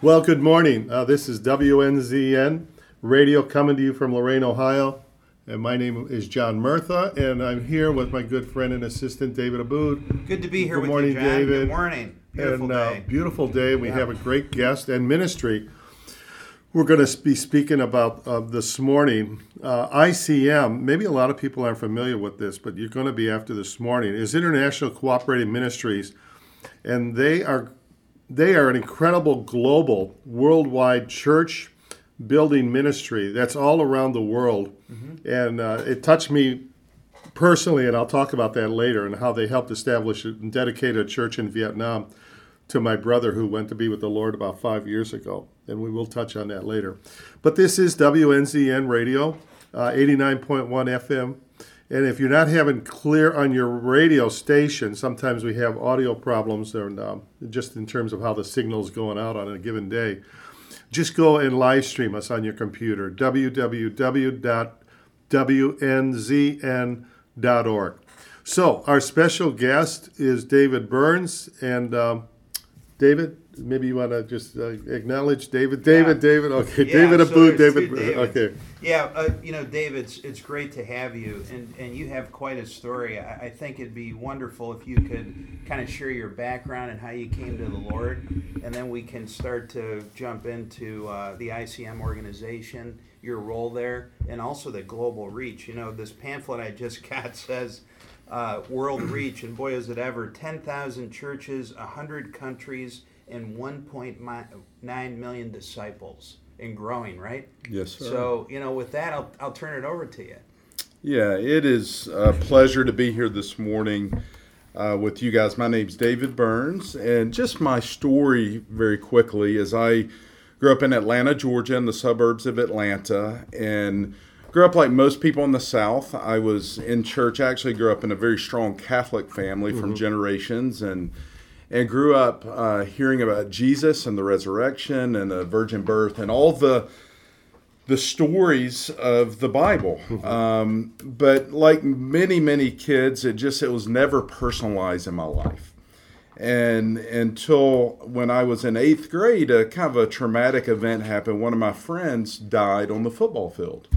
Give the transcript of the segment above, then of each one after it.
Well, good morning. Uh, this is WNZN Radio coming to you from Lorain, Ohio. And my name is John Murtha, and I'm here with my good friend and assistant, David Aboud. Good to be here Good with morning, you, John. David. Good morning. Beautiful and, uh, day. beautiful day. We Yeah. have a great guest and ministry. We're going to be speaking about uh, this morning. Uh, ICM, maybe a lot of people aren't familiar with this, but you're going to be after this morning, is International Cooperating Ministries. And they are they are an incredible global, worldwide church building ministry that's all around the world. And uh, it touched me personally, and I'll talk about that later, and how they helped establish and dedicate a church in Vietnam to my brother who went to be with the Lord about five years ago. And we will touch on that later. But this is WNZN Radio, uh, 89.1 FM. And if you're not having clear on your radio station, sometimes we have audio problems, and um, just in terms of how the signal's going out on a given day. Just go and live stream us on your computer, www.wnzn.org. So, our special guest is David Burns. And um, David, maybe you want to just uh, acknowledge David? David, Yeah. David, okay. Yeah, David so Aboud, David, okay. Yeah, uh, you know, David, it's, it's great to have you, and, and you have quite a story. I, I think it'd be wonderful if you could kind of share your background and how you came to the Lord, and then we can start to jump into uh, the ICM organization, your role there, and also the global reach. You know, this pamphlet I just got says uh, world reach, and boy, is it ever 10,000 churches, 100 countries, and 1.9 million disciples and growing, right? Yes, sir. So, you know, with that, I'll, I'll turn it over to you. Yeah, it is a pleasure to be here this morning uh, with you guys. My name's David Burns, and just my story very quickly is I grew up in Atlanta, Georgia, in the suburbs of Atlanta, and grew up like most people in the South. I was in church. I actually grew up in a very strong Catholic family from generations, and and grew up uh, hearing about Jesus and the resurrection and the virgin birth and all the the stories of the Bible. Um, but like many, many kids, it just it was never personalized in my life. And until when I was in eighth grade, a kind of a traumatic event happened. One of my friends died on the football field.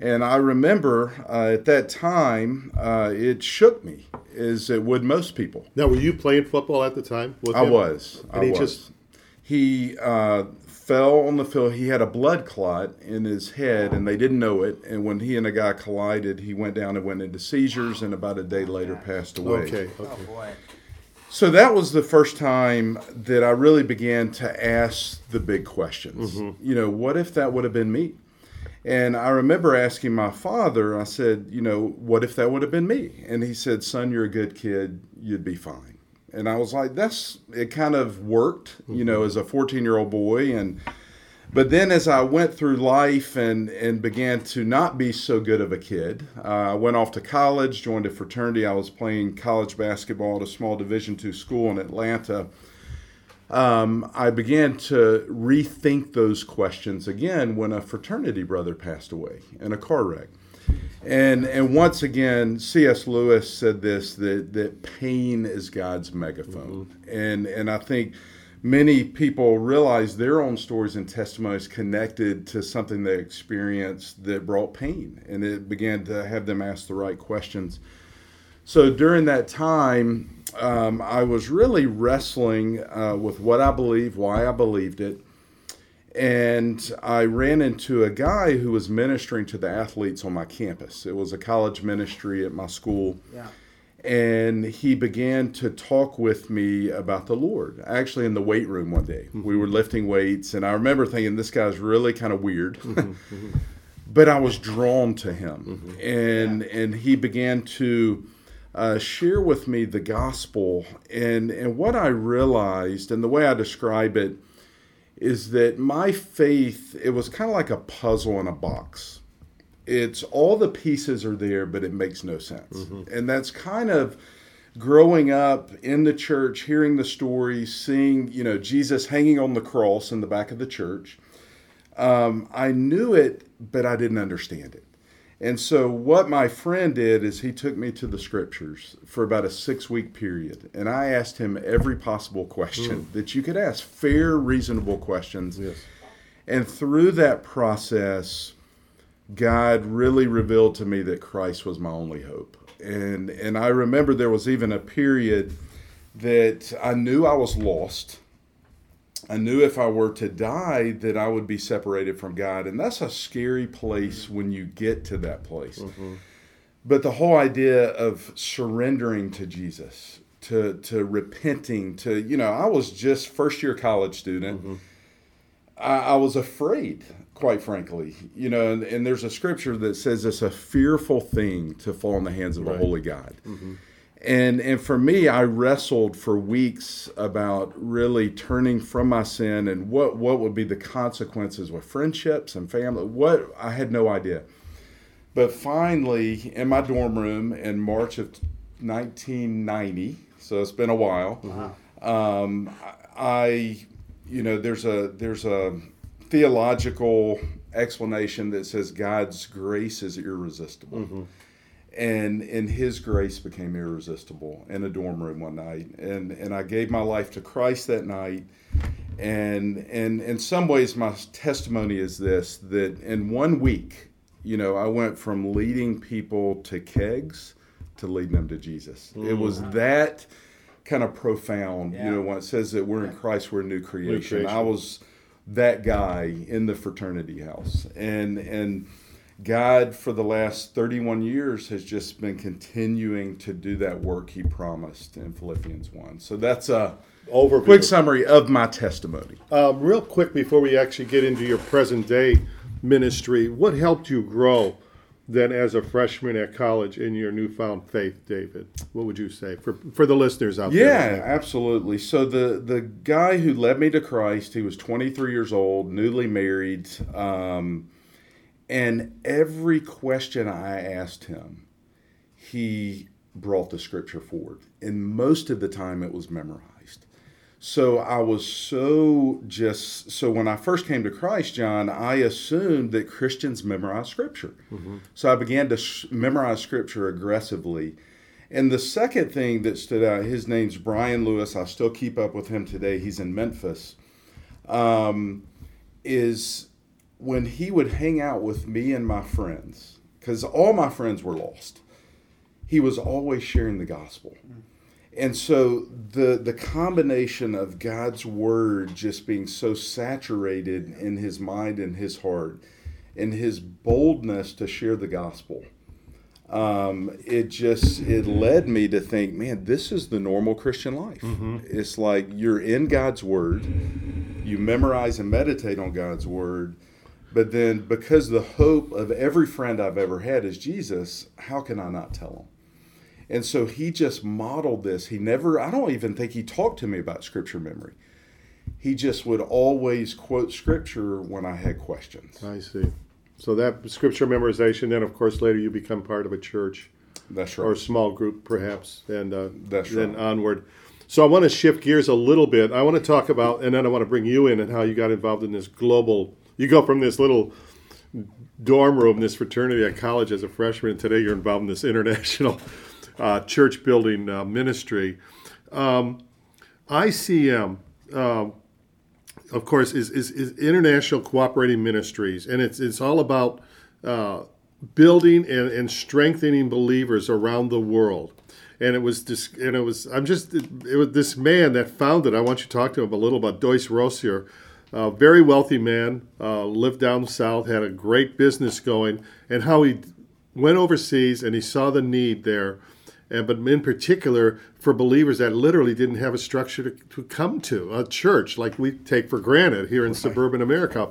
And I remember uh, at that time, uh, it shook me, as it would most people. Now, were you playing football at the time? With I him? was. And I he was. just- he uh, fell on the field. He had a blood clot in his head, and they didn't know it. And when he and a guy collided, he went down and went into seizures, and about a day later passed away. Okay, Oh, boy. So that was the first time that I really began to ask the big questions. You know, what if that would have been me? And I remember asking my father, I said, you know, what if that would have been me? And he said, son, you're a good kid. You'd be fine. And I was like, that's, it kind of worked, you know, as a 14 year old boy. And, but then as I went through life and, and began to not be so good of a kid, uh, I went off to college, joined a fraternity. I was playing college basketball at a small Division two school in Atlanta. Um, I began to rethink those questions again when a fraternity brother passed away in a car wreck. And and once again, C.S. Lewis said this that that pain is God's megaphone, and and I think many people realize their own stories and testimonies connected to something they experienced that brought pain, and it began to have them ask the right questions. So during that time, um, I was really wrestling uh, with what I believed, why I believed it. And I ran into a guy who was ministering to the athletes on my campus. It was a college ministry at my school. Yeah. And he began to talk with me about the Lord, actually in the weight room one day. We were lifting weights, and I remember thinking, this guy's really kind of weird. but I was drawn to him. And, and he began to uh, share with me the gospel. And, and what I realized, and the way I describe it, is that my faith, it was kind of like a puzzle in a box. It's all the pieces are there, but it makes no sense. And that's kind of growing up in the church, hearing the stories, seeing, you know, Jesus hanging on the cross in the back of the church. Um, I knew it, but I didn't understand it. And so, what my friend did is he took me to the scriptures for about a six week period. And I asked him every possible question hmm. that you could ask, fair, reasonable questions. Yes. And through that process, God really revealed to me that Christ was my only hope. And, and I remember there was even a period that I knew I was lost. I knew if I were to die that I would be separated from God. And that's a scary place when you get to that place. Mm-hmm. But the whole idea of surrendering to Jesus, to to repenting, to you know, I was just first year college student. Mm-hmm. I, I was afraid, quite frankly. You know, and, and there's a scripture that says it's a fearful thing to fall in the hands of a holy God. Mm-hmm. And and for me, I wrestled for weeks about really turning from my sin and what what would be the consequences with friendships and family. What I had no idea. But finally, in my dorm room in March of 1990, so it's been a while. Um, I, you know, there's a there's a theological explanation that says God's grace is irresistible, and and His grace became irresistible in a dorm room one night, and and I gave my life to Christ that night. And and in some ways, my testimony is this: that in one week, you know, I went from leading people to kegs to leading them to Jesus. It mm, was that kind of profound, Yeah. you know, when it says that we're in Christ, we're a new creation. creation. I was that guy in the fraternity house. And and God for the last 31 years has just been continuing to do that work he promised in Philippians 1. So that's a Overview. quick summary of my testimony. Um, real quick before we actually get into your present day ministry, what helped you grow then as a freshman at college in your newfound faith, David? What would you say for for the listeners out Yeah, there? Yeah, absolutely. So the the guy who led me to Christ, he was 23 years old, newly married, um, and every question I asked him, he brought the scripture forward, and most of the time it was memorized. So I was so just so when I first came to Christ, John, I assumed that Christians memorize scripture. So I began to sh- memorize scripture aggressively. And the second thing that stood out, his name's Brian Lewis. I still keep up with him today. He's in Memphis. Um, is when he would hang out with me and my friends, because all my friends were lost. He was always sharing the gospel. And so the the combination of God's word just being so saturated in his mind and his heart, and his boldness to share the gospel, um, it just it led me to think, man, this is the normal Christian life. It's like you're in God's word, you memorize and meditate on God's word, but then because the hope of every friend I've ever had is Jesus, how can I not tell them? And so he just modeled this. He never, I don't even think he talked to me about scripture memory. He just would always quote scripture when I had questions. I see. So that scripture memorization, then of course later you become part of a church That's right. or a small group perhaps, and uh, That's then right. onward. So I want to shift gears a little bit. I want to talk about, and then I want to bring you in and how you got involved in this global. You go from this little dorm room, this fraternity at college as a freshman, and today you're involved in this international uh, church building uh, ministry. Um, ICM, um, of course, is, is, is International Cooperating Ministries, and it's it's all about uh, building and, and strengthening believers around the world. And it was this, and it was I'm just it, it was this man that founded. I want you to talk to him a little about Dois Rosser, a very wealthy man, uh, lived down south, had a great business going, and how he went overseas and he saw the need there and but in particular for believers that literally didn't have a structure to, to come to a church like we take for granted here in suburban America.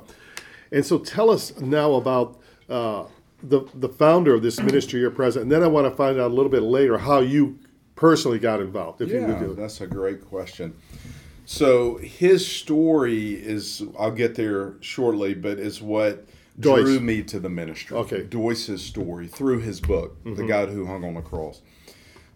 And so, tell us now about uh, the the founder of this ministry, your president, and then I want to find out a little bit later how you personally got involved, if you would Yeah, do it. that's a great question. So his story is, I'll get there shortly, but is what Dois. drew me to the ministry. Okay. Dois's story through his book, Mm-hmm. The God Who Hung on the Cross.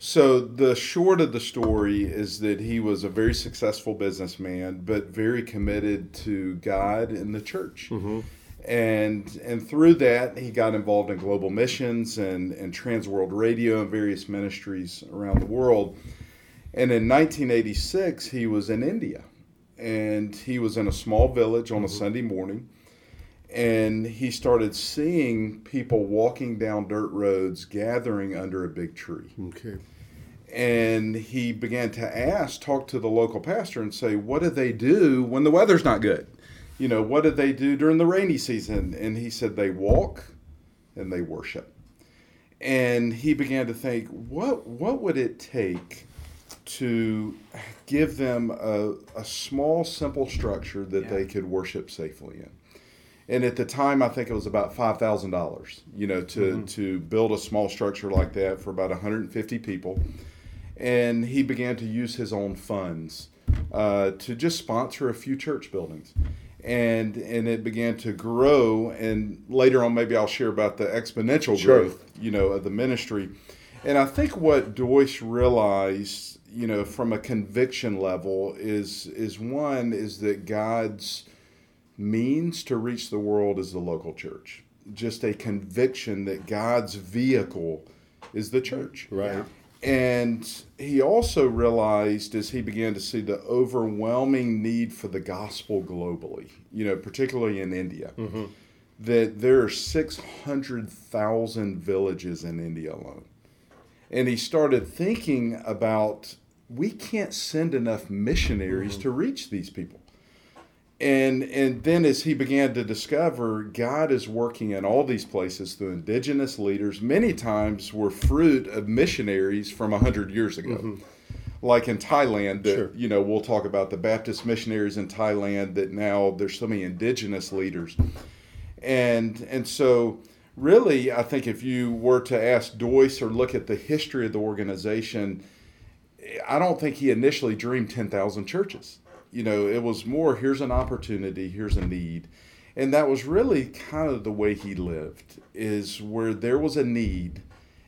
So the short of the story is that he was a very successful businessman, but very committed to God and the church. Mm-hmm. and and through that he got involved in global missions and and trans world radio and various ministries around the world and in 1986 he was in india. And he was in a small village on a mm-hmm. sunday morning. And he started seeing people walking down dirt roads gathering under a big tree. Okay. and he began to ask talk to the local pastor and say what do they do when the weather's not good? You know what do they do during the rainy season? And he said they walk and they worship. And he began to think what what would it take to give them a, a small simple structure that Yeah. they could worship safely in. And at the time i think it was about $5000 you know to, to build a small structure like that for about 150 people. And he began to use his own funds uh, to just sponsor a few church buildings. And and it began to grow. And later on maybe i'll share about the exponential Sure. growth you know of the ministry. And i think what Dois realized you know from a conviction level is is one is that god's means to reach the world is the local church just a conviction that god's vehicle is the church Right. Yeah. and he also realized as he began to see the overwhelming need for the gospel globally, you know, particularly in India, mm-hmm. that there are 600,000 villages in India alone. And he started thinking about we can't send enough missionaries to mm-hmm. reach these people. And and then as he began to discover god is working in all these places through indigenous leaders. Many times were fruit of missionaries from 100 years ago. Mm-hmm. Like in thailand that Sure. you know we'll talk about the baptist missionaries in thailand that now there's so many indigenous leaders. And and so really i think if you were to ask Dois or look at the history of the organization I don't think he initially dreamed 10,000 churches. You know, it was more here's an opportunity, here's a need. And that was really kind of the way he lived is where there was a need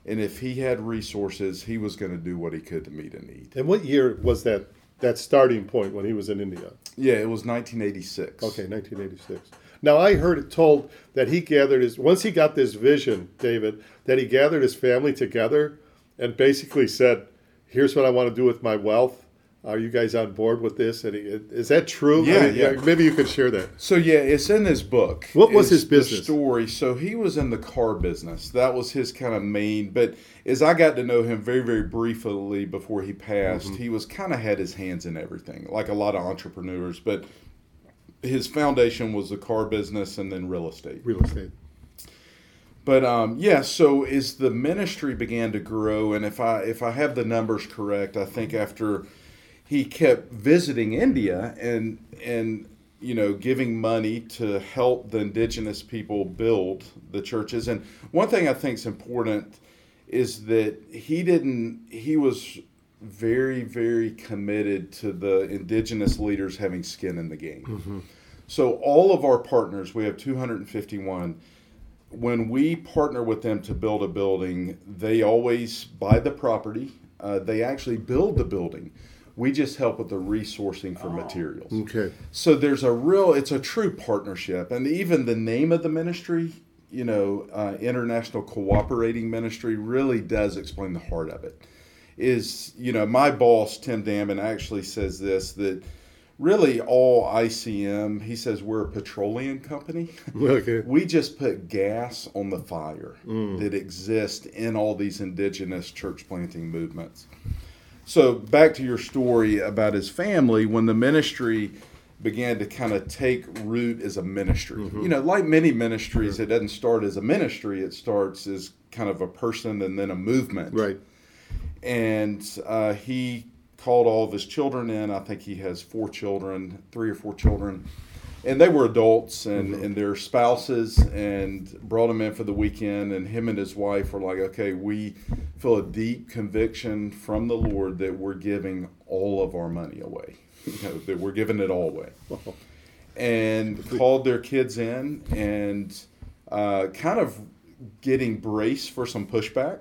and if he had resources, he was going to do what he could to meet a need. And what year was that that starting point when he was in India? Yeah, it was 1986. Okay, 1986. Now I heard it told that he gathered his once he got this vision, David, that he gathered his family together and basically said, "Here's what I want to do with my wealth. Are you guys on board with this?" And he, is that true? I Yeah, mean, yeah. Maybe you could share that. So yeah, it's in this book. What was his business? Story. So he was in the car business. That was his kind of main. But as I got to know him very, very briefly before he passed, Mm-hmm. he was kind of had his hands in everything, like a lot of entrepreneurs. But his foundation was the car business and then real estate. Real estate. But um, yeah, so as the ministry began to grow, and if I if I have the numbers correct, I think after he kept visiting India and and you know giving money to help the indigenous people build the churches. And one thing I think is important is that he didn't he was very very committed to the indigenous leaders having skin in the game. So all of our partners, we have 251 when we partner with them to build a building, they always buy the property. Uh, they actually build the building. We just help with the resourcing for materials. Okay. So there's a real, it's a true partnership. And even the name of the ministry, you know, uh, International Cooperating Ministry, really does explain the heart of it. Is, you know, my boss, Tim Damon, actually says this that really all ICM, he says we're a petroleum company. Okay. We just put gas on the fire that exists in all these indigenous church planting movements. So, back to your story about his family, when the ministry began to kind of take root as a ministry. You know, like many ministries, it doesn't start as a ministry, it starts as kind of a person and then a movement Right. and uh, he called all of his children in. I think he has four children, three or four children, and they were adults and, and their spouses, and brought them in for the weekend. And him and his wife were like, "Okay, we feel a deep conviction from the Lord that we're giving all of our money away, you know, that we're giving it all away." and called their kids in and uh, kind of getting braced for some pushback.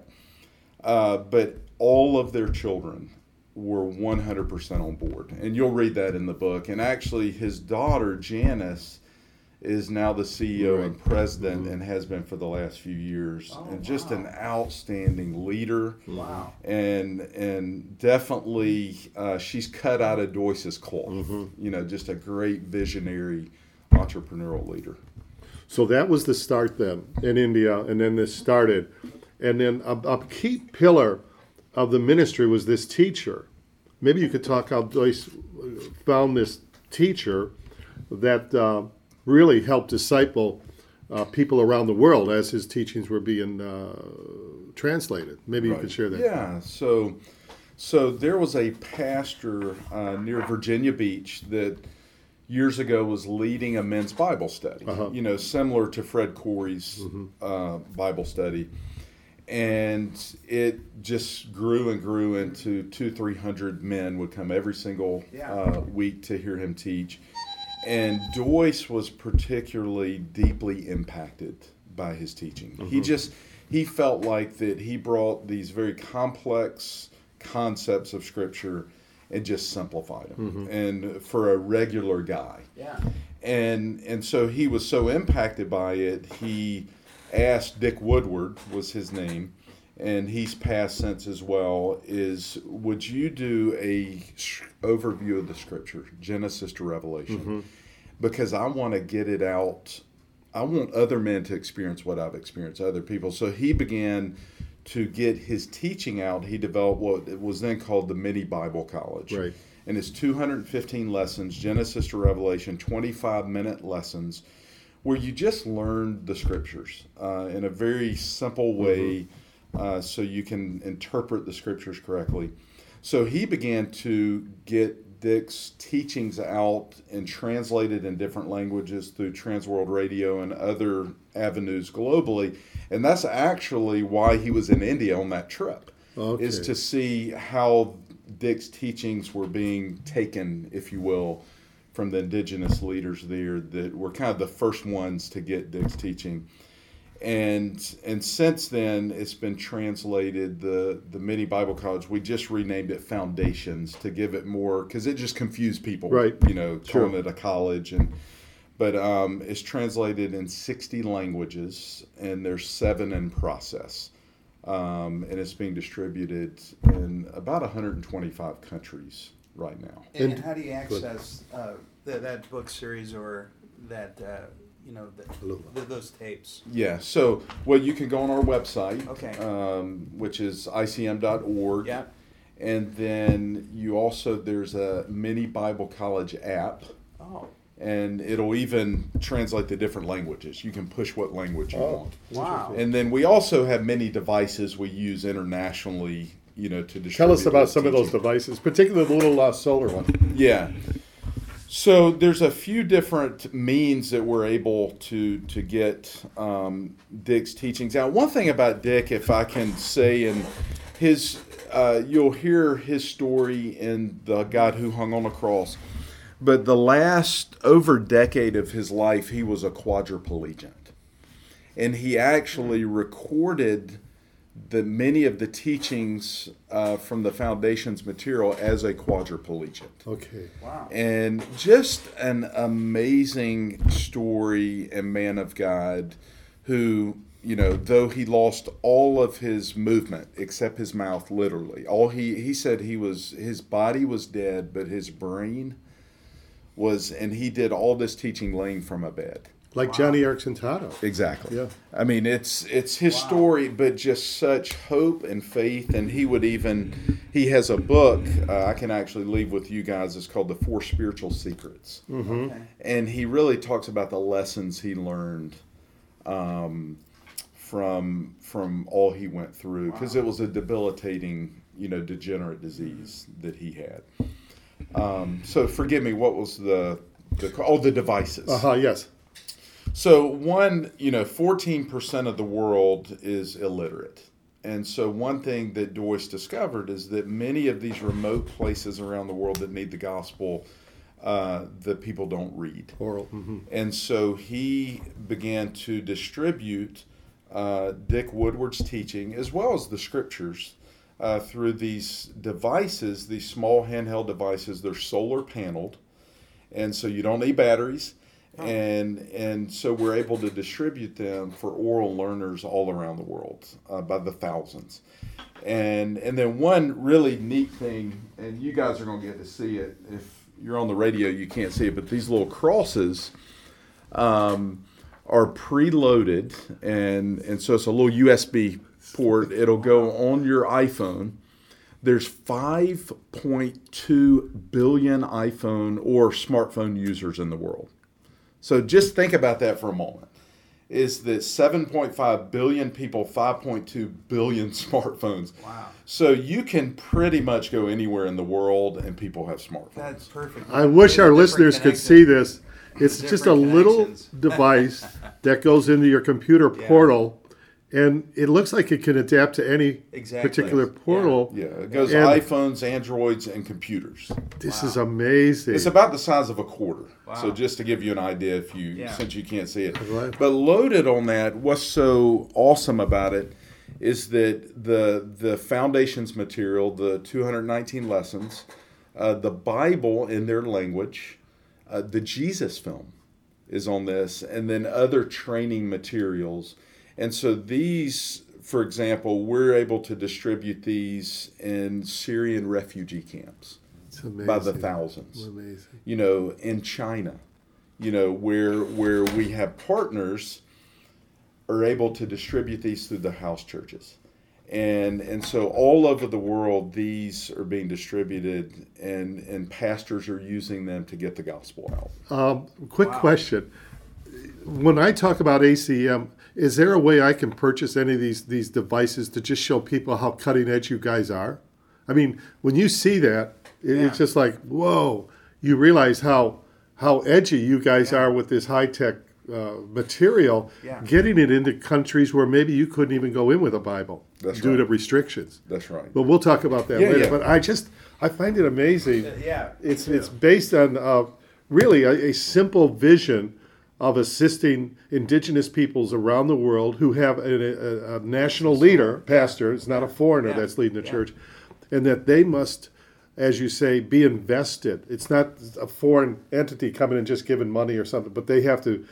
Uh, but all of their children were 100% on board. And you'll read that in the book. And actually, his daughter, Janice, is now the CEO and president mm-hmm. and has been for the last few years. Oh, and just an outstanding leader. Mm-hmm. Wow. and and definitely uh, she's cut out of Dois's cloth. Mm-hmm. You know just a great visionary entrepreneurial leader. So that was the start then in India, and then this started. And then a, a key pillar of the ministry was this teacher. Maybe you could talk how Dois found this teacher that uh, really helped disciple uh, people around the world as his teachings were being uh, translated. Maybe you could share that. Yeah. So, so there was a pastor uh, near Virginia Beach that years ago was leading a men's Bible study. Uh-huh. You know, similar to Fred Corey's Mm-hmm. uh, Bible study, and it just grew and grew into two, three hundred men would come every single Yeah. uh, week to hear him teach. And Dois was particularly deeply impacted by his teaching. He just he felt like that he brought these very complex concepts of scripture and just simplified them. And for a regular guy, Yeah. and and so he was so impacted by it he asked dick woodward was his name and he's passed since as well is would you do a sh- overview of the scripture genesis to revelation? Mm-hmm. Because i want to get it out. I want other men to experience what i've experienced other people. So he began to get his teaching out. He developed what was then called the mini bible college. Right. and it's 215 lessons genesis to revelation 25 minute lessons where you just learn the scriptures uh, in a very simple way uh, so you can interpret the scriptures correctly. So he began to get dick's teachings out and translated in different languages through transworld radio and other avenues globally and that's actually why he was in india on that trip is to see how Dick's teachings were being taken, if you will, from the indigenous leaders there that were kind of the first ones to get Dick's teaching. And and since then, it's been translated. The the mini Bible college we just renamed it Foundations to give it more because it just confused people, Right. You know, Sure. calling it a college and. But um, it's translated in 60 languages, and there's seven in process um, and it's being distributed in about 125 countries right now. And, And- how do you access uh, that, that book series or that, uh, you know, the, the, those tapes? Yeah, so well, you can go on our website, Okay. um, which is icm.org. Yeah. And then you also there's a mini Bible College app, Oh, and it'll even translate the different languages. You can push what language you Oh. want. wow. And then we also have many devices we use internationally, you know, to. Tell us about some of those devices, particularly the little uh, solar one. Yeah. So there's a few different means that we're able to to get um, Dick's teachings out. One thing about Dick, if I can say, in his, uh, you'll hear his story in the God who hung on the cross. But the last over decade of his life, he was a quadriplegic, and he actually recorded the many of the teachings uh, from the foundation's material as a quadriplegic Okay. wow. and just an amazing story and man of God who you know though he lost all of his movement except his mouth literally all he he said he was his body was dead but his brain was and he did all this teaching laying from a bed Like Joni Eareckson Tada. Exactly. Yeah. I mean, it's it's his Wow. story, but just such hope and faith. And he would even he has a book uh, I can actually leave with you guys. It's called The Four Spiritual Secrets, Mm-hmm. Okay. and he really talks about the lessons he learned um, from from all he went through because Wow. it was a debilitating, you know, degenerate disease that he had. Um, so forgive me. What was the the oh the devices? Uh huh. Yes. So one, you know, fourteen percent of the world is illiterate, and so one thing that Dois discovered is that many of these remote places around the world that need the gospel, uh, the people don't read, Oral. hmm and so he began to distribute uh, Dick Woodward's teaching as well as the scriptures. Uh, through these devices, these small handheld devices, they're solar paneled, and so you don't need batteries and and so we're able to distribute them for oral learners all around the world uh, by the thousands. And and then one really neat thing, and you guys are to get to see it. If you're on the radio, you can't see it, but these little crosses um, are preloaded, and and so it's a little USB port. It'll go on your iPhone. There's 5.2 billion iPhone or smartphone users in the world. So just think about that for a moment. Is that 7.5 billion people, 5.2 billion smartphones? Wow. So you can pretty much go anywhere in the world and people have smartphones. That's perfect. I wish our Different listeners could see this. It's just a little device that goes into your computer Yeah. Portal, and it looks like it can adapt to any Exactly. particular portal. Yeah, it goes And- iPhones, Androids, and computers. This is amazing. It's about the size of a quarter. Wow. So just to give you an idea, if you Yeah. since you can't see it, Right. but loaded on that, what's so awesome about it is that the the foundations material, the 219 lessons, uh, the Bible in their language, uh, the Jesus film is on this, and then other training materials. And so these, for example, we're able to distribute these in Syrian refugee camps amazing. by the thousands Amazing. you know, in China, you know, where where we have partners are able to distribute these through the house churches. And and so all over the world these are being distributed and and pastors are using them to get the gospel out. Um, quick question. When I talk about ICM, is there a way I can purchase any of these these devices to just show people how cutting edge you guys are? I mean, when you see that, it, Yeah. it's just like whoa! You realize how how edgy you guys are with this high tech uh, material, Yeah. getting it into countries where maybe you couldn't even go in with a Bible That's due to restrictions. That's right. But we'll talk about that Yeah, later. yeah. But I just I find it amazing Yeah. it's too. it's based on uh, really a, a simple vision of assisting indigenous peoples around the world who have a, a, a national leader, pastor. It's not a foreigner Yeah. that's leading the Yeah. church, and that they must, as you say, be invested. It's not a foreign entity coming and just giving money or something, but they have to.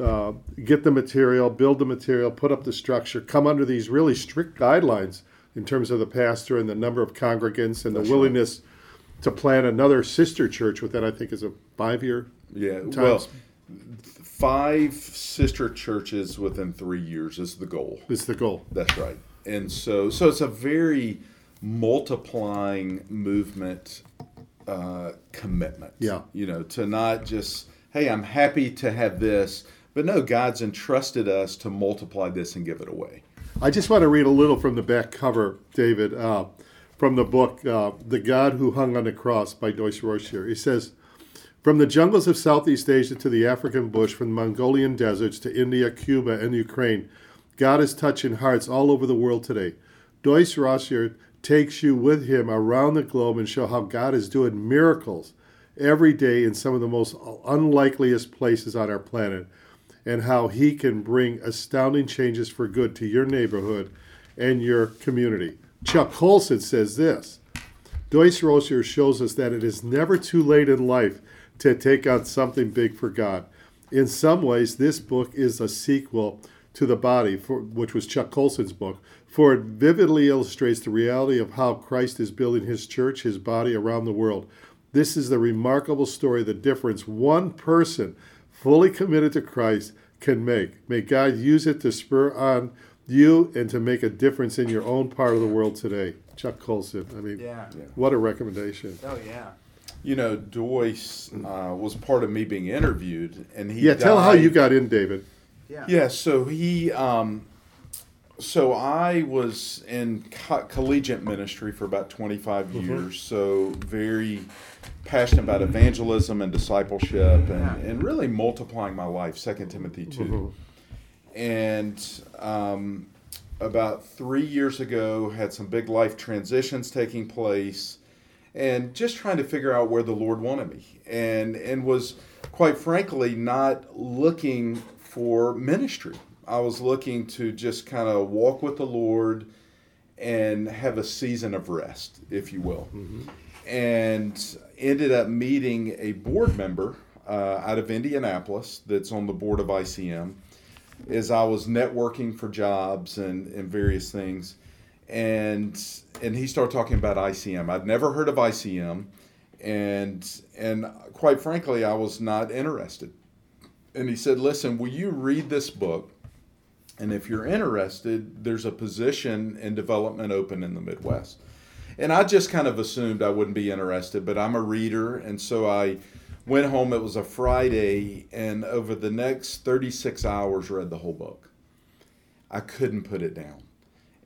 Uh, get the material, build the material, put up the structure, come under these really strict guidelines in terms of the pastor and the number of congregants and That's the right. willingness to plant another sister church with that. I think is a five year. Yeah. times. Well, five sister churches within 3 years is the goal. Is the goal. That's right. And so, so it's a very multiplying movement uh, commitment. Yeah. You know, to not just, hey, I'm happy to have this, but no, God's entrusted us to multiply this and give it away. I just want to read a little from the back cover, David, uh, from the book uh, "The God Who Hung on the Cross" by Dois Rosser. He says. From the jungles of Southeast Asia to the African bush, from the Mongolian deserts to India, Cuba, and Ukraine, God is touching hearts all over the world today. Dois Rosser takes you with him around the globe and show how God is doing miracles every day in some of the most unlikeliest places on our planet, and how he can bring astounding changes for good to your neighborhood and your community. Chuck Colson says this. Dois Rosser shows us that it is never too late in life to take on something big for God. In some ways, this book is a sequel to The Body, for, which was Chuck Colson's book, for it vividly illustrates the reality of how Christ is building his church, his body around the world. This is the remarkable story, the difference one person fully committed to Christ can make. May God use it to spur on you and to make a difference in your own part of the world today. Chuck Colson. I mean, Yeah. what a recommendation. Oh yeah. You know, Dois uh, was part of me being interviewed, and he Yeah, tell how you got in, David. Yeah. Yeah, so he, um, so I was in co- collegiate ministry for about 25 years, so very passionate about evangelism and discipleship and, Yeah. and really multiplying my life, Second Timothy 2. And um, about three years ago, had some big life transitions taking place and just trying to figure out where the Lord wanted me, and and was quite frankly not looking for ministry. I was looking to just kind of walk with the Lord and have a season of rest, if you will. And ended up meeting a board member uh, out of Indianapolis that's on the board of ICM. As I was networking for jobs and, and various things, and and he started talking about ICM. I'd never heard of ICM, and and quite frankly, I was not interested. And he said, "Listen, will you read this book?" And if you're interested, there's a position in development open in the Midwest. And I just kind of assumed I wouldn't be interested, but I'm a reader. And so I went home. It was a Friday. And over the next 36 hours, read the whole book. I couldn't put it down.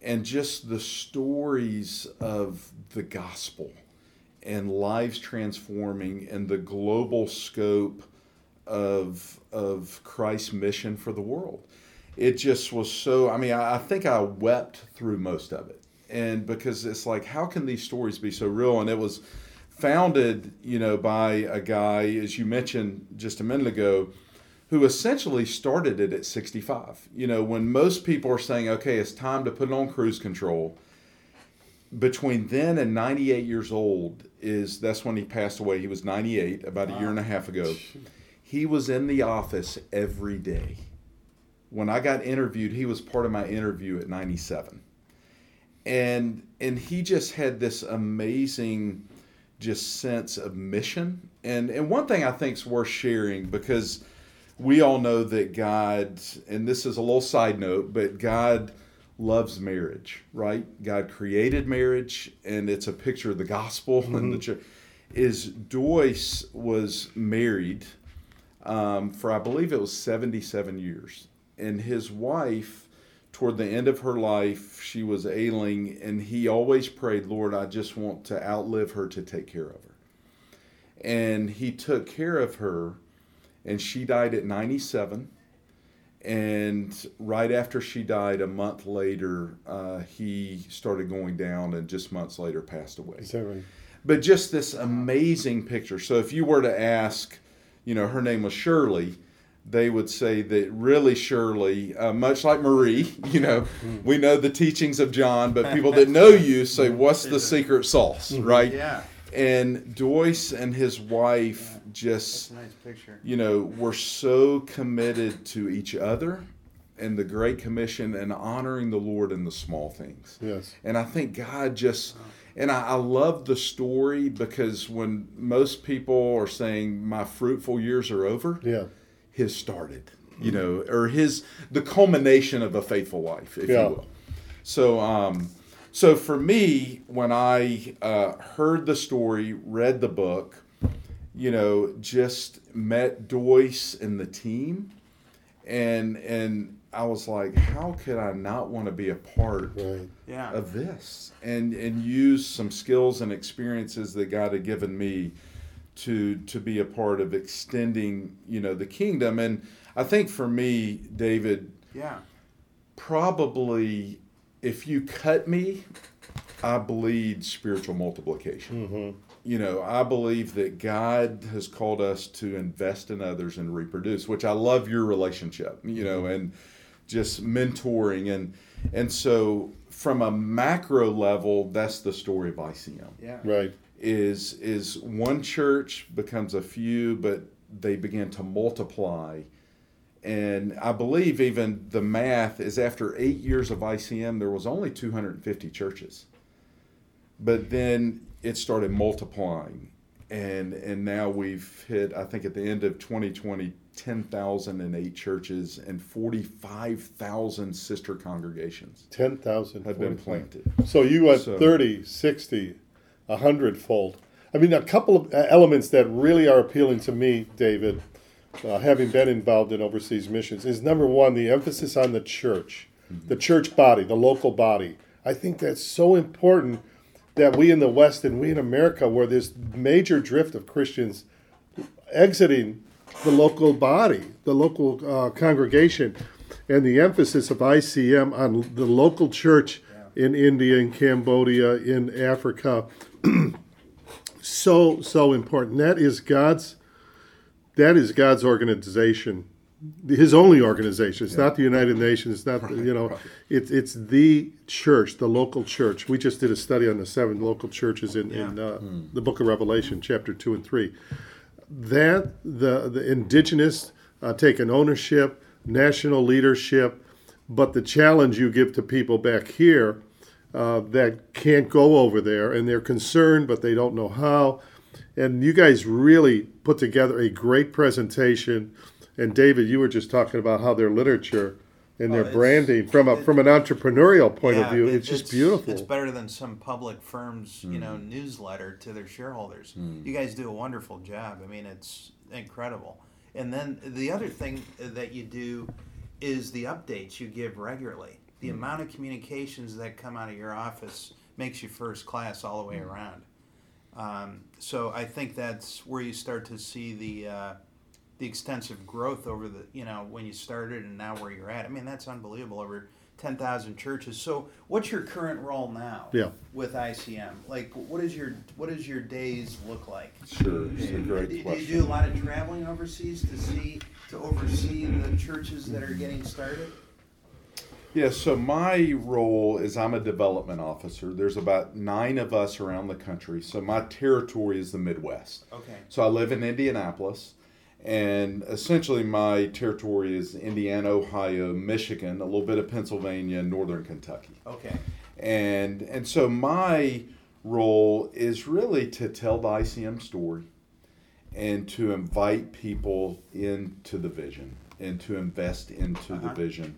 And just the stories of the gospel and lives transforming and the global scope of, of Christ's mission for the world. It just was so i mean I, I, think i wept through most of it. And because it's like how can these stories be so real? And it was founded you know by a guy as you mentioned just a minute ago who essentially started it at 65 you know when most people are saying okay it's time to put it on cruise control between then and 98 years old is that's when he passed away. He was 98 about a year and a half ago. He was in the office every day. When I got interviewed, he was part of my interview at 97. And and he just had this amazing just sense of mission. And and one thing I think is worth sharing because we all know that God, and this is a little side note, but God loves marriage, right? God created marriage, and it's a picture of the gospel mm-hmm. and the church. Is Dois was married um, for I believe it was 77 years, and his wife toward the end of her life she was ailing and he always prayed lord i just want to outlive her to take care of her and he took care of her and she died at 97 and right after she died a month later uh, he started going down and just months later passed away right? but just this amazing picture so if you were to ask you know her name was shirley they would say that really surely, uh, much like Marie, you know, mm. we know the teachings of John, but people that know you say, What's the secret sauce, mm-hmm. right? Yeah. And Dois and his wife yeah. Just, nice you know, we're so committed to each other and the Great Commission and honoring the Lord in the small things. Yes. And I think God just, and I, I love the story because when most people are saying, My fruitful years are over. Yeah his started, you know, or his the culmination of a faithful life, if yeah. you will. So, um, so for me, when I uh, heard the story, read the book, you know, just met Dois and the team, and and I was like, how could I not want to be a part right. yeah. of this and and use some skills and experiences that God had given me to to be a part of extending you know the kingdom and i think for me david yeah probably if you cut me i bleed spiritual multiplication mm-hmm. You know i believe that god has called us to invest in others and reproduce which i love your relationship you know mm-hmm. and just mentoring and and so from a macro level that's the story of icm yeah right is is one church becomes a few, but they begin to multiply. And I believe even the math is after eight years of ICM, there was only 250 churches. But then it started multiplying. And, and now we've hit, I think at the end of 2020, 10,008 churches and 45,000 sister congregations. 10,000 have been planted. So you had so, 30, 60, a hundredfold. I mean, a couple of uh, elements that really are appealing to me, David, uh, having been involved in overseas missions, is number one, the emphasis on the church, mm-hmm. the church body, the local body. I think that's so important that we in the West and we in America, where there's major drift of Christians exiting the local body, the local uh, congregation, and the emphasis of ICM on the local church yeah. in India, in Cambodia, in Africa, so so important. That is God's. That is God's organization, His only organization. It's yeah. not the United Nations. It's not right, the, you know. Right. It's it's the church, the local church. We just did a study on the seven local churches in yeah. in uh, hmm. the Book of Revelation, chapter two and three. that the the indigenous uh, taking ownership, national leadership, but the challenge you give to people back here uh, that can't go over there and they're concerned but they don't know how. And you guys really put together a great presentation. And David, you were just talking about how their literature and their Oh, branding from a from an entrepreneurial point of view, it- it's just beautiful. It's better than some public firms, you know, newsletter to their shareholders. You guys do a wonderful job. I mean, it's incredible. And then the other thing that you do is the updates you give regularly. The amount of communications that come out of your office makes you first class all the way around. Um, so I think that's where you start to see the uh, the extensive growth over the you know when you started and now where you're at. I mean that's unbelievable. Over ten thousand churches. So what's your current role now? Yeah. With ICM, like what is your what does your days look like? Sure, it's a Do, great do you do a lot of traveling overseas to see to oversee the churches that are getting started? Yeah, so my role is I'm a development officer. There's about nine of us around the country. So my territory is the Midwest. Okay. So I live in Indianapolis, and essentially my territory is Indiana, Ohio, Michigan, a little bit of Pennsylvania, northern Kentucky. Okay. And and so my role is really to tell the ICM story and to invite people into the vision and to invest into the Uh-huh. vision.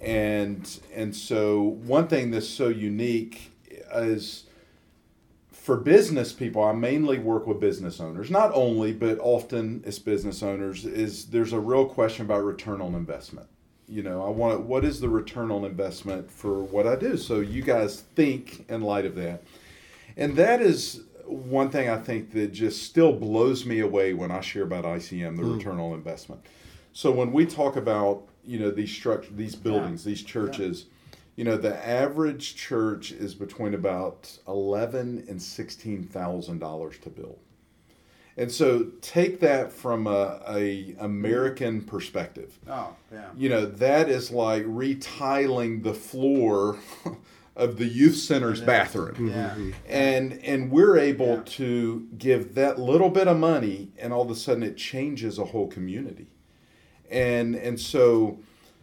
And and so one thing that's so unique is for business people, I mainly work with business owners. Not only, but often it's business owners. Is there's a real question about return on investment. You know, I want to, what is the return on investment for what I do? So you guys think in light of that, and that is one thing I think that just still blows me away when I share about ICM, the hmm. return on investment. So when we talk about you know these structure, these buildings, these churches, you know the average church is between about eleven and sixteen thousand dollars to build. And so take that from a, a American perspective. Oh yeah. You know that is like retiling the floor of the youth center's bathroom Yeah. Mm-hmm. and and we're able Yeah. to give that little bit of money and all of a sudden it changes a whole community and and so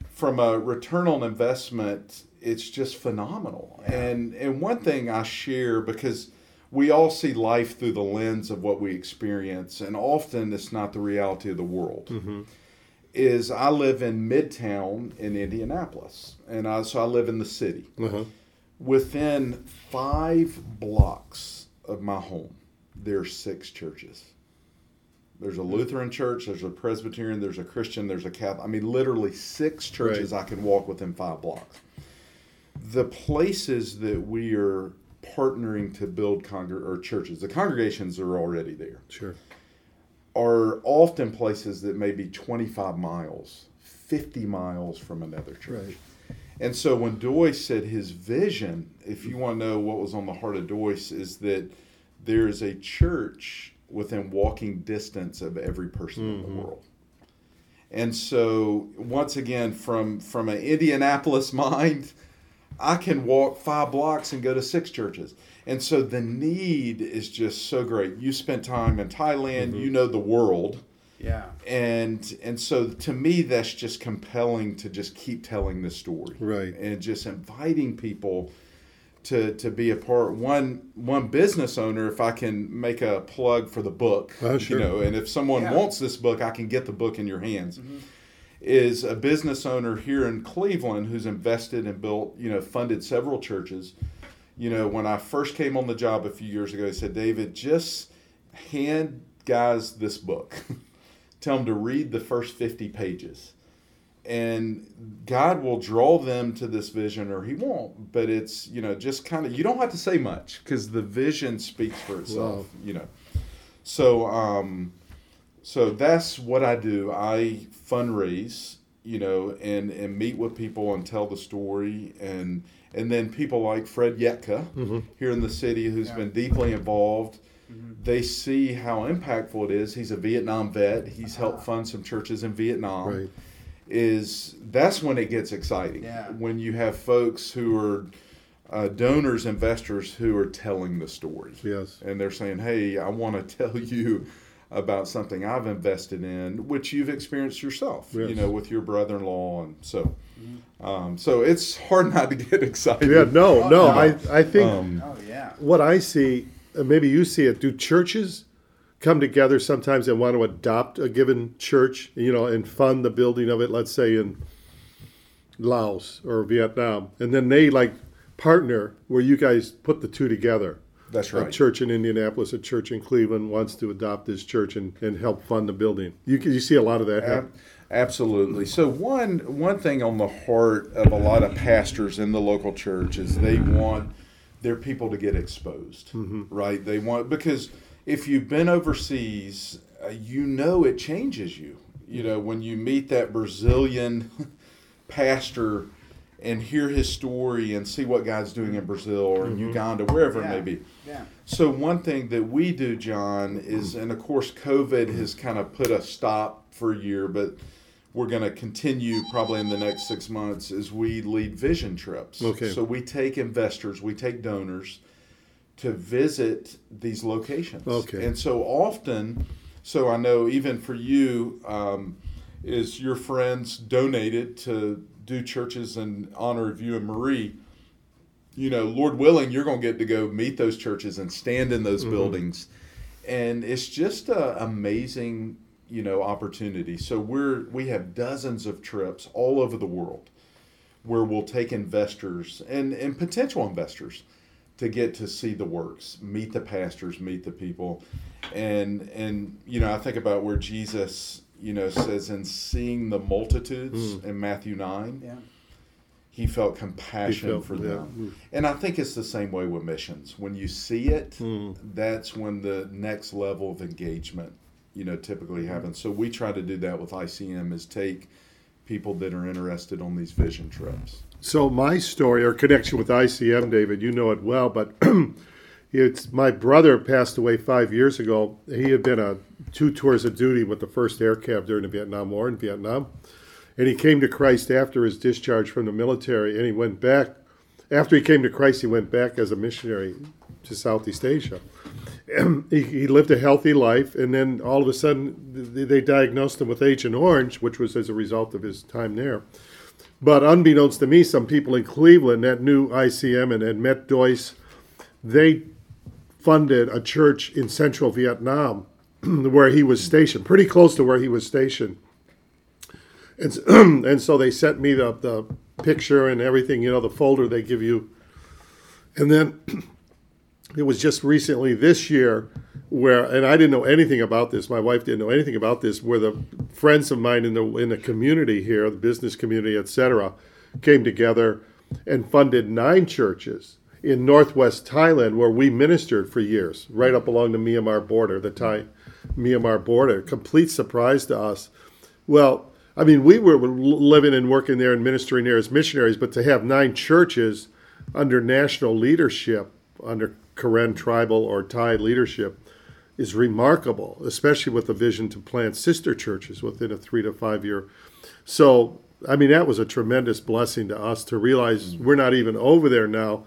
from a return on investment it's just phenomenal and and one thing i share because we all see life through the lens of what we experience and often it's not the reality of the world is i live in midtown in indianapolis and I, so i live in the city Uh-huh. within five blocks of my home, there are six churches. There's a Lutheran church, there's a Presbyterian, there's a Christian, there's a Catholic. I mean, literally six churches I can walk within five blocks. The places that we are partnering to build congr- or churches, the congregations are already there, Sure. are often places that may be 25 miles, 50 miles from another church. Right. And so when Dois said his vision, if you want to know what was on the heart of Dois, is that there is a church within walking distance of every person in the mm-hmm. world. And so once again, from from an Indianapolis mind, I can walk five blocks and go to six churches. And so the need is just so great. You spent time in Thailand, mm-hmm. you know the world Yeah. and and so to me that's just compelling to just keep telling the story Right. and just inviting people to to be a part one one business owner if i can make a plug for the book Oh, sure. you know and if someone Yeah. wants this book i can get the book in your hands mm-hmm. Is a business owner here in cleveland who's invested and built you know funded several churches. You know when i first came on the job a few years ago he said david just hand guys this book. Tell them to read the first 50 pages. And god will draw them to this vision or he won't but it's you know just kind of you don't have to say much because the vision speaks for itself Wow. you know. So um so that's what i do. I fundraise you know and and meet with people and tell the story. And and then people like fred yetka mm-hmm. here in the city who's Yeah. been deeply involved. Mm-hmm. They see how impactful it is. He's a vietnam vet. He's uh-huh. helped fund some churches in vietnam. Right. is that's when it gets exciting. Yeah. when you have folks who are uh, donors investors who are telling the story. Yes. and they're saying hey i want to tell you about something I've invested in, which you've experienced yourself, you know, with your brother-in-law, and so, um, so it's hard not to get excited. Yeah, no, no. I, I think Um, Oh yeah. what I see, maybe you see it. Do churches come together sometimes and want to adopt a given church, you know, and fund the building of it? Let's say in Laos or Vietnam, and then they like partner where you guys put the two together. That's right. A church in Indianapolis, a church in Cleveland wants to adopt this church and, and help fund the building. You you see a lot of that happen. Ab- Absolutely. So one one thing on the heart of a lot of pastors in the local church is they want their people to get exposed, right? They want because if you've been overseas, uh, you know it changes you. You know when you meet that Brazilian pastor and hear his story and see what God's doing in Brazil or in Uganda, wherever it may be. Yeah. So one thing that we do, John, is, and of course, COVID has kind of put a stop for a year, but we're going to continue probably in the next six months. Is we lead vision trips. Okay. So we take investors, we take donors to visit these locations. Okay. And so often, so I know even for you, um, is your friends donated to do churches in honor of you and Marie you know, Lord willing, you're going to get to go meet those churches and stand in those mm-hmm. buildings. And it's just a amazing, you know, opportunity. So we're we have dozens of trips all over the world where we'll take investors and and potential investors to get to see the works, meet the pastors, meet the people. And and you know, I think about where Jesus, you know, says in seeing the multitudes hmm. in Matthew 9 Yeah. he felt compassion He felt- for yeah. them. Hmm. And I think it's the same way with missions. When you see it, Hmm. that's when the next level of engagement, you know, typically hmm. happens. So we try to do that with ICM is take people that are interested on these vision trips. So my story or connection with ICM, David, you know it well, but it's my brother passed away five years ago. He had been a two tours of duty with the first air Cav during the Vietnam War in Vietnam, and he came to Christ after his discharge from the military, and he went back. After he came to Christ, he went back as a missionary to Southeast Asia. he, he lived a healthy life, and then all of a sudden, they diagnosed him with Agent Orange, which was as a result of his time there. But unbeknownst to me, some people in Cleveland that knew ICM and had met Dois, they funded a church in central Vietnam where he was stationed, pretty close to where he was stationed. And, and so they sent me the, the picture and everything, you know, the folder they give you. And then it was just recently this year where and I didn't know anything about this. My wife didn't know anything about this. Where the friends of mine in the in the community here, the business community, etc., came together and funded nine churches in northwest Thailand, where we ministered for years, right up along the Myanmar border, the Thai Myanmar border. Complete surprise to us. Well, I mean, we were living and working there and ministering there as missionaries, but to have nine churches under national leadership, under Karen tribal or Thai leadership, is remarkable, especially with the vision to plant sister churches within a three to five year. So, I mean, that was a tremendous blessing to us to realize we're not even over there now,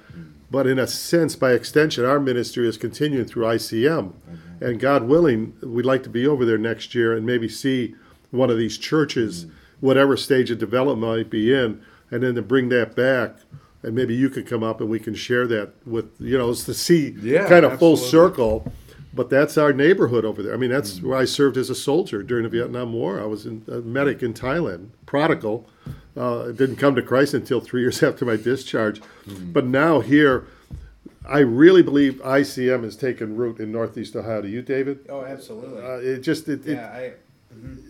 but in a sense, by extension, our ministry is continuing through ICM. Mm-hmm. And God willing, we'd like to be over there next year and maybe see one of these churches, mm-hmm. whatever stage of development might be in, and then to bring that back. And maybe you could come up and we can share that with, you know, it's to see Yeah, kind of full circle. But that's our neighborhood over there. I mean, that's mm-hmm. where I served as a soldier during the Vietnam War. I was in, a medic in Thailand, prodigal. Uh, it didn't come to Christ until three years after my discharge. But now here, I really believe ICM has taken root in Northeast Ohio. Do you, David? Oh, absolutely. Uh, it just it, it, yeah, I.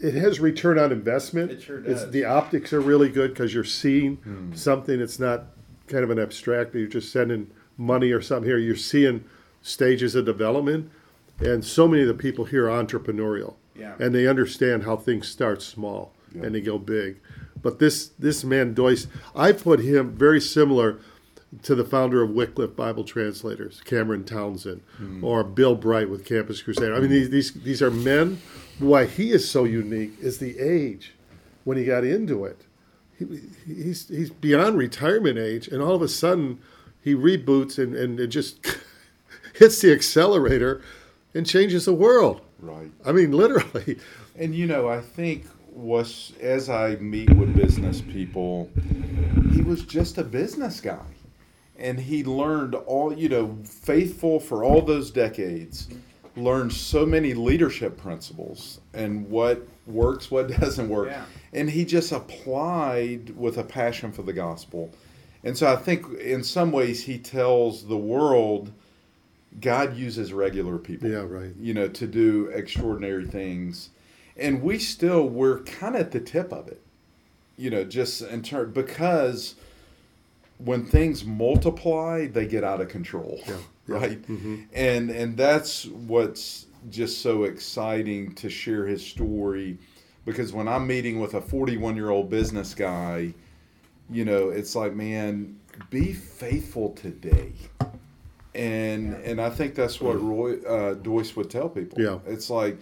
it has return on investment. It sure It's, does. the optics are really good because you're seeing something. It's not kind of an abstract. You're just sending money or something here. You're seeing stages of development, and so many of the people here are entrepreneurial, Yeah. and they understand how things start small and they go big. But this this man Dois, I put him very similar to the founder of Wycliffe Bible Translators, Cameron Townsend, hmm. or Bill Bright with Campus Crusade. I mean, these, these these are men. Why he is so unique is the age when he got into it. He, he's he's beyond retirement age, and all of a sudden he reboots and and it just hits the accelerator and changes the world. Right. I mean, literally. And you know, I think was as I meet with business people, he was just a business guy. And he learned all, you know, faithful for all those decades, learned so many leadership principles and what works, what doesn't work. Yeah. And he just applied with a passion for the gospel. And so I think in some ways he tells the world God uses regular people Yeah, right. you know, to do extraordinary things. And we still we're kind of at the tip of it. You know, just in turn because when things multiply, they get out of control. Yeah, yeah. Right? And and that's what's just so exciting to share his story because when I'm meeting with a 41-year-old business guy, you know, it's like, man, be faithful today and and I think that's what Roy uh, Dois would tell people. Yeah. it's like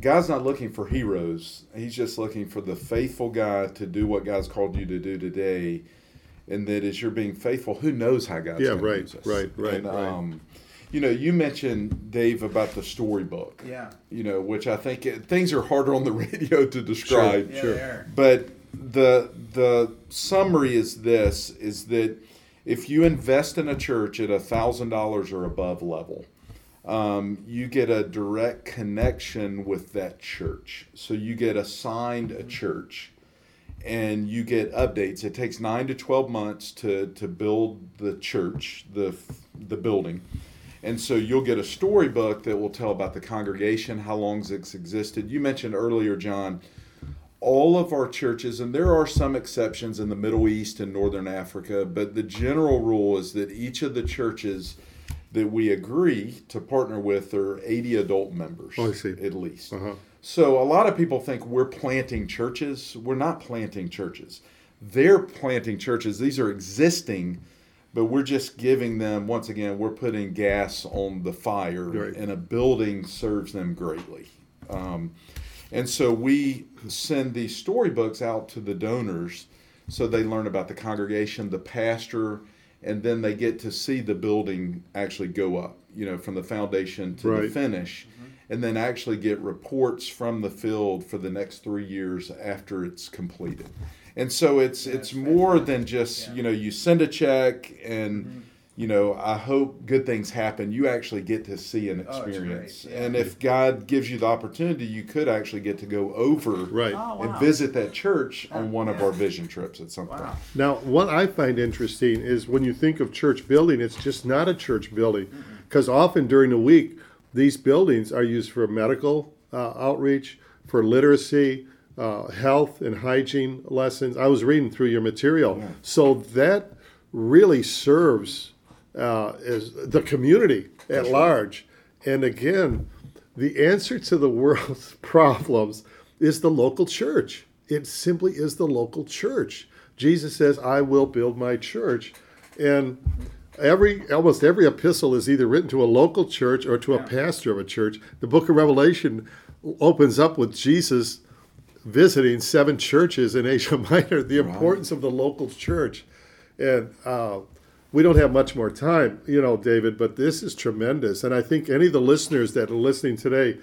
God's not looking for heroes; He's just looking for the faithful guy to do what God's called you to do today. And that as you're being faithful, who knows how God's Yeah, going right, to use us? right, right, And, right. Um, you know, you mentioned Dave about the storybook. Yeah. You know, which I think it, things are harder on the radio to describe. Yeah, Sure. they are. But the the summary is this: is that if you invest in a church at a thousand dollars or above level, um, you get a direct connection with that church. So you get assigned a church, and you get updates. It takes nine to twelve months to to build the church, the the building. And so you'll get a storybook that will tell about the congregation, how long it's existed. You mentioned earlier, John, all of our churches, and there are some exceptions in the Middle East and Northern Africa, but the general rule is that each of the churches that we agree to partner with are 80 adult members Oh, I see. at least. Uh-huh. So a lot of people think we're planting churches. We're not planting churches. They're planting churches. These are existing, but we're just giving them once again. We're putting gas on the fire, Right. and a building serves them greatly. Um, and so we send these storybooks out to the donors so they learn about the congregation, the pastor, and then they get to see the building actually go up, you know, from the foundation to the Right. finish, and then actually get reports from the field for the next three years after it's completed. And so it's it's more than just, Yeah. you know, you send a check and mm-hmm. You know, I hope good things happen. You actually get to see an Oh, it's experience. yeah. And if God gives you the opportunity, you could actually get to go over Right. Oh, and visit that church on one of our vision trips at some point. Wow. Now, what I find interesting is when you think of church building, it's just not a church building. Because often during the week, these buildings are used for medical uh, outreach, for literacy, uh, health and hygiene lessons. I was reading through your material. So that really serves uh, as the community at large. And again, the answer to the world's problems is the local church. It simply is the local church. Jesus says, "I will build my church," and every almost every epistle is either written to a local church or to a pastor of a church. The Book of Revelation opens up with Jesus visiting seven churches in Asia Minor. The importance of the local church, and uh, we don't have much more time, you know, David. But this is tremendous, and I think any of the listeners that are listening today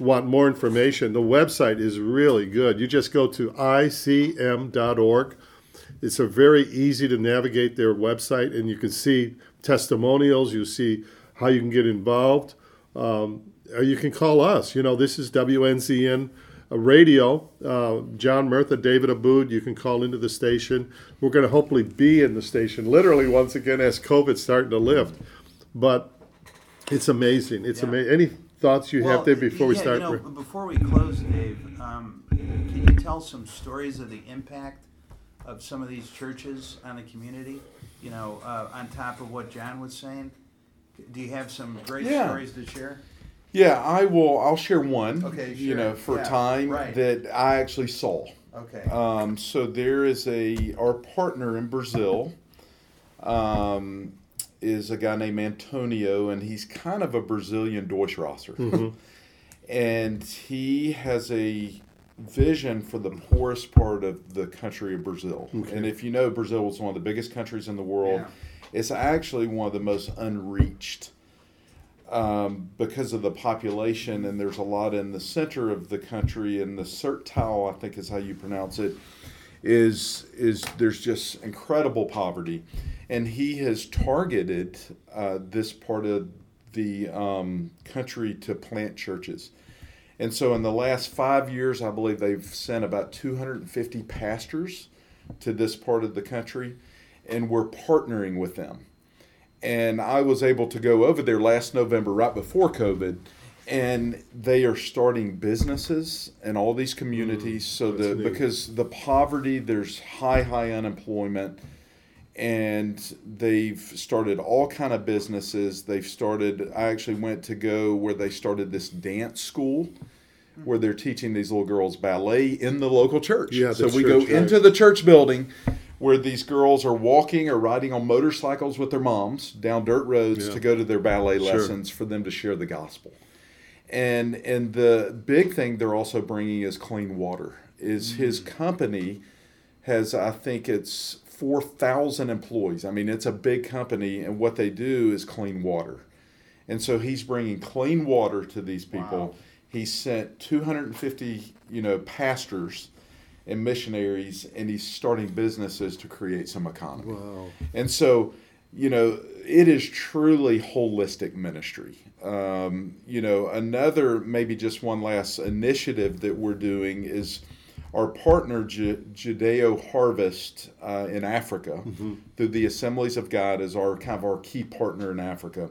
want more information. The website is really good. You just go to icm.org. It's a very easy to navigate their website, and you can see testimonials. You see how you can get involved. Um, you can call us. You know, this is WNZN A radio. Uh, John Murtha, David Aboud. You can call into the station. We're going to hopefully be in the station literally once again as COVID's starting to lift. But it's amazing. It's Yeah. amazing. Any thoughts you have there before we start? You know, before we close, Dave, um, can you tell some stories of the impact of some of these churches on the community? You know, uh, on top of what John was saying, do you have some great Yeah. stories to share? Yeah, I will. I'll share one. Okay, You know, for Yeah, time right. that I actually saw. Okay. Um, so there is a our partner in Brazil um, is a guy named Antonio, and he's kind of a Brazilian Dois Rosser. and he has a vision for the poorest part of the country of Brazil. And if you know, Brazil is one of the biggest countries in the world. Yeah. It's actually one of the most unreached um, because of the population, and there's a lot in the center of the country, and the Sertão, I think is how you pronounce it, is is there's just incredible poverty, and he has targeted uh, this part of the um, country to plant churches. And so, in the last five years, I believe they've sent about 250 pastors to this part of the country, and we're partnering with them and I was able to go over there last November, right before COVID, and they are starting businesses in all these communities. Mm, so the neat. because the poverty, there's high high unemployment, and they've started all kind of businesses. They've started. I actually went to go where they started this dance school. Where they're teaching these little girls ballet in the local church. Yeah, so we go right. into the church building where these girls are walking or riding on motorcycles with their moms down dirt roads Yeah. to go to their ballet Sure. lessons for them to share the gospel. And and the big thing they're also bringing is clean water. Is mm. his company has I think it's 4,000 employees. I mean, it's a big company and what they do is clean water. And so he's bringing clean water to these people. Wow. He sent 250, you know, pastors and missionaries, and he's starting businesses to create some economy. Wow. And so, you know, it is truly holistic ministry. Um, you know, another, maybe just one last initiative that we're doing is our partner, Ju- Judeo Harvest uh, in Africa, through the Assemblies of God, is our kind of our key partner in Africa.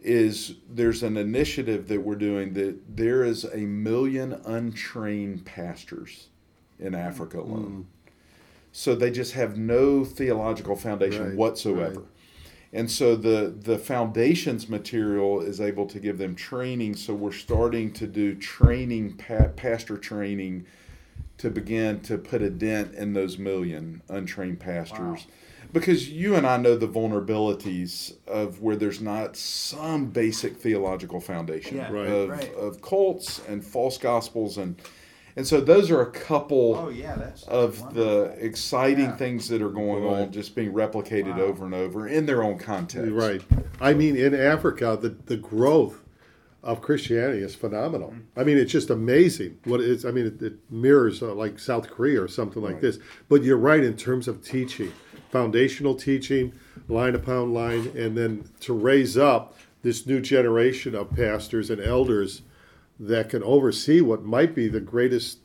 Is there's an initiative that we're doing that there is a million untrained pastors in Africa mm. alone. So they just have no theological foundation Right, whatsoever. right. And so the the foundations material is able to give them training. So we're starting to do training, pa- pastor training, to begin to put a dent in those million untrained pastors. Because you and I know the vulnerabilities of where there's not some basic theological foundation Yeah, Right. of, right. of cults and false gospels and and so those are a couple Oh yeah, that's of wonderful. the exciting Yeah. things that are going Right. on just being replicated Wow. over and over in their own context. Right. I mean, in Africa, the, the growth of Christianity is phenomenal. Mm-hmm. I mean, it's just amazing what it is. I mean, it, it mirrors uh, like South Korea or something like Right. this. But you're right in terms of teaching, foundational teaching, line upon line, and then to raise up this new generation of pastors and elders that can oversee what might be the greatest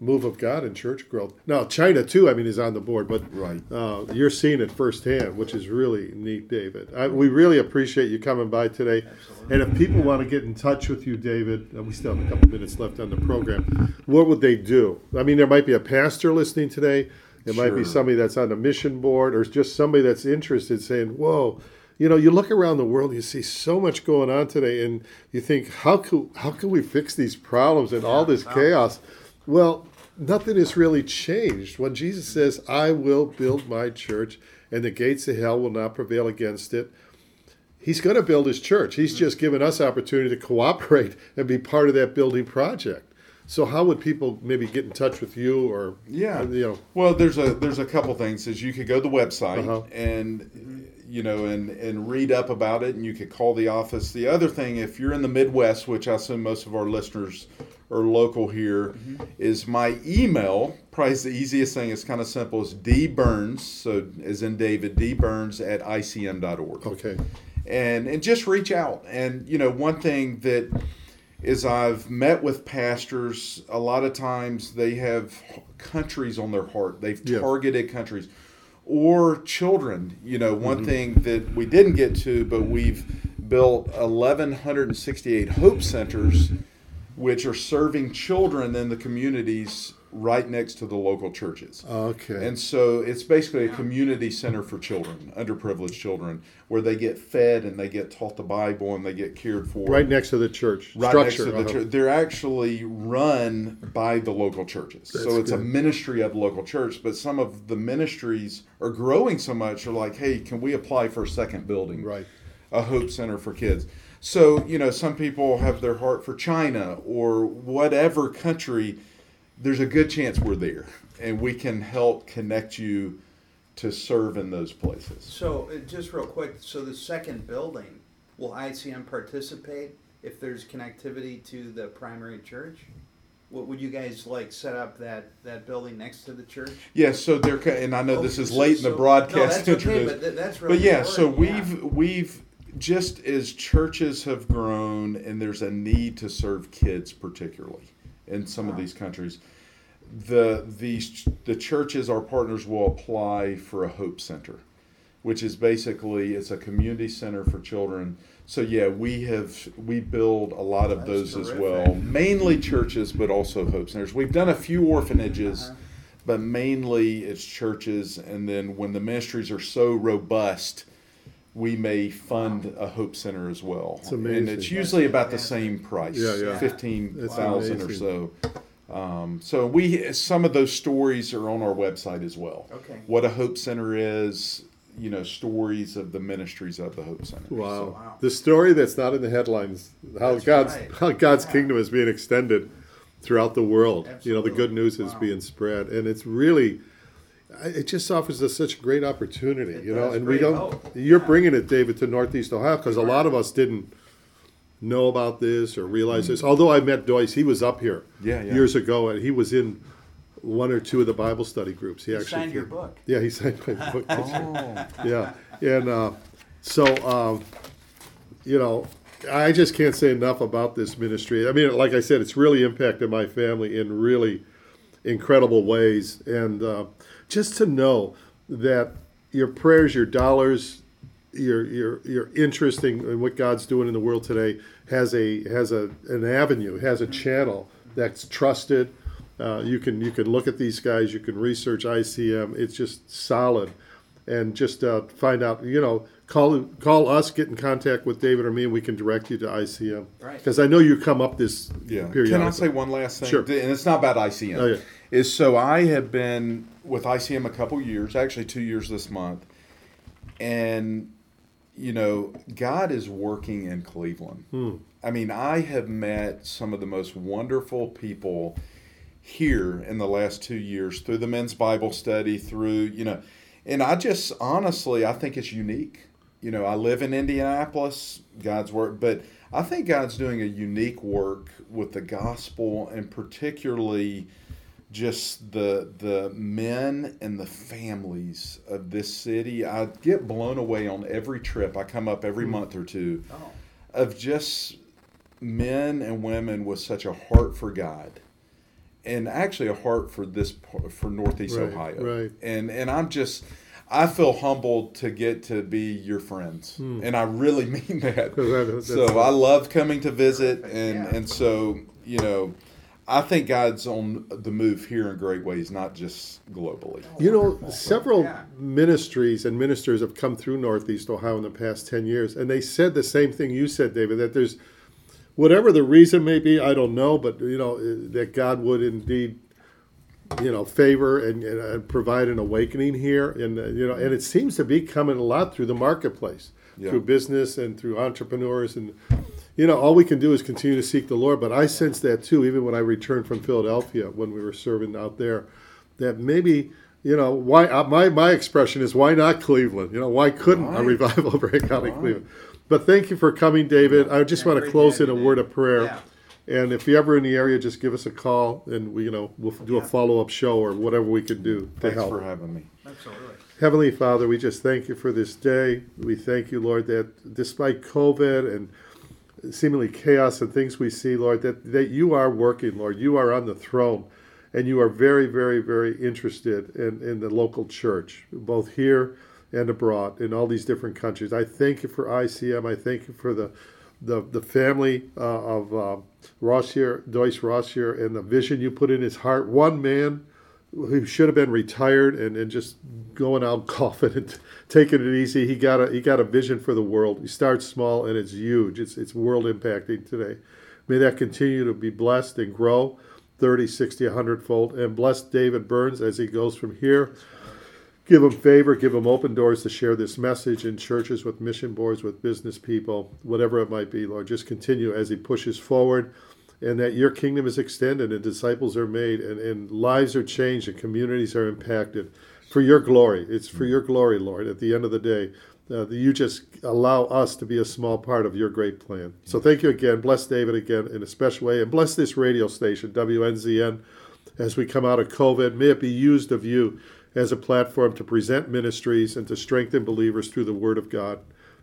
move of God in church growth. Now, China too, I mean, is on the board, but Right. uh, you're seeing it firsthand, which is really neat, David. I, we really appreciate you coming by today. And if people want to get in touch with you, David, we still have a couple minutes left on the program. What would they do? I mean, there might be a pastor listening today. It might be somebody that's on the mission board, or just somebody that's interested, saying, "Whoa." You know, you look around the world, you see so much going on today, and you think, how could how can we fix these problems and all this chaos? Well, nothing has really changed. When Jesus says, I will build my church and the gates of hell will not prevail against it, he's going to build his church. He's just given us opportunity to cooperate and be part of that building project. So how would people maybe get in touch with you or Yeah. you know Well, there's a there's a couple things. Is you could go to the website Uh-huh. and you know and and read up about it, and you could call the office. The other thing, if you're in the Midwest, which I assume most of our listeners are local here, mm-hmm. is my email. Probably the easiest thing. It's kind of simple. It's d burns, so as in David d burns at icm.org okay. and and just reach out. And you know, one thing that is I've met with pastors. A lot of times they have countries on their heart. They've Yeah. targeted countries or children. You know, one Mm-hmm. thing that we didn't get to, but we've built 1,168 Hope Centers, which are serving children in the communities right next to the local churches. Okay. And so it's basically a community center for children, underprivileged children, where they get fed and they get taught the Bible and they get cared for. right next to the church Right structure. next to the church. They're actually run by the local churches. That's so it's a ministry of the local church, but some of the ministries are growing so much, they're like, hey, can we apply for a second building? Right. a hope center for kids. So, you know, some people have their heart for China or whatever country. There's a good chance we're there and we can help connect you to serve in those places. So uh, just real quick, so the second building, will ICM participate if there's connectivity to the primary church? What would you guys like set up that, that building next to the church? Yeah, so they're and I know this Oh, is so- late in the broadcast No, that's okay, but th- that's really But yeah, so we've we've just as churches have grown and there's a need to serve kids particularly in some of these countries. The these the churches our partners will apply for a hope center, which is basically it's a community center for children. So yeah, we have we build a lot of That's those as well, mainly churches but also hope centers. We've done a few orphanages Uh-huh. but mainly it's churches and then when the ministries are so robust we may fund a hope center as well It's and it's usually about the same price Yeah, yeah. 15000 or so um, so we some of those stories are on our website as well Okay. what a hope center is you know stories of the ministries of the hope center Wow. Wow. The story that's not in the headlines, how That's God's right. how God's Yeah. kingdom is being extended throughout the world. You know, the good Absolutely. news is being spread and it's really it just offers us such a great opportunity, It you know, and we don't hope. you're Yeah. bringing it David to Northeast Ohio because a lot of us didn't know about this or realize this. Although I met Dois, he was up here Mm. Yeah, yeah. years ago and he was in one or two of the Bible study groups. He, He actually signed your book. Yeah, he signed my book. oh yeah, and uh, so um, you know, I just can't say enough about this ministry. I mean, like I said, it's really impacted my family in really incredible ways, and uh, just to know that your prayers, your dollars, your your your interest in, in what God's doing in the world today has a has a an avenue, has a channel that's trusted. Uh, you can you can look at these guys, you can research ICM. It's just solid, and just uh, find out. You know, call call us, get in contact with David or me, and we can direct you to ICM. Right. Because I know you come up this Yeah. Can I say one last thing? Sure. And it's not about ICM. Oh, yeah. Is so I have been with ICM a couple years, actually two years this month, and you know God is working in Cleveland. Hmm. I mean, I have met some of the most wonderful people here in the last two years through the men's Bible study, through you know, and I just honestly I think it's unique. You know, I live in Indianapolis, God's work, but I think God's doing a unique work with the gospel and particularly just the the men and the families of this city. I get blown away on every trip. I come up every month or two Oh, of just men and women with such a heart for God, and actually a heart for this for Northeast Right, Ohio. right. And and I'm just. I feel humbled to get to be your friends, Hmm. and I really mean that. that- so I love coming to visit, and yeah. and so you know, I think God's on the move here in great ways, not just globally. You know, several Yeah. ministries and ministers have come through Northeast Ohio in the past 10 years, and they said the same thing you said, David, that there's, whatever the reason may be, I don't know, but, you know, that God would indeed, you know, favor and, and, and provide an awakening here. And, uh, you know, and it seems to be coming a lot through the marketplace, Yeah. through business and through entrepreneurs. And, you know, all we can do is continue to seek the Lord. But I sense that too, even when I returned from Philadelphia when we were serving out there, that maybe you know why uh, my my expression is why not Cleveland? You know why couldn't a revival break out in Cleveland? But thank you for coming, David. I just Yeah, want to close in a word of prayer. Yeah. And if you're ever in the area, just give us a call, and we you know we'll do a follow up show or whatever we can do to Thanks help. for having me. absolutely. Heavenly Father, we just thank you for this day. We thank you, Lord, that despite COVID and seemingly chaos and things we see, Lord, that, that you are working, Lord. You are on the throne, and you are very, very, very interested in, in the local church, both here and abroad in all these different countries. I thank you for ICM. I thank you for the the, the family uh, of uh, Rosser, Dois Rosser, and the vision you put in his heart. One man who should have been retired and, and just going out golfing and taking it easy. He got a he got a vision for the world. He starts small and it's huge. It's it's world impacting today. May that continue to be blessed and grow 30, 60, 100 fold. And bless David Burns as he goes from here. Give him favor, give him open doors to share this message in churches, with mission boards, with business people, whatever it might be, Lord. Just continue as he pushes forward and that your kingdom is extended and disciples are made and, and lives are changed and communities are impacted for your glory. It's for your glory, Lord, at the end of the day. uh, that you just allow us to be a small part of your great plan. So thank you again. Bless David again in a special way, and bless this radio station, WNZN, as we come out of COVID. May it be used of you as a platform to present ministries and to strengthen believers through the Word of God.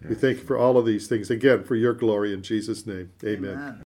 We thank you for all of these things again for your glory in Jesus' name. Amen. Amen.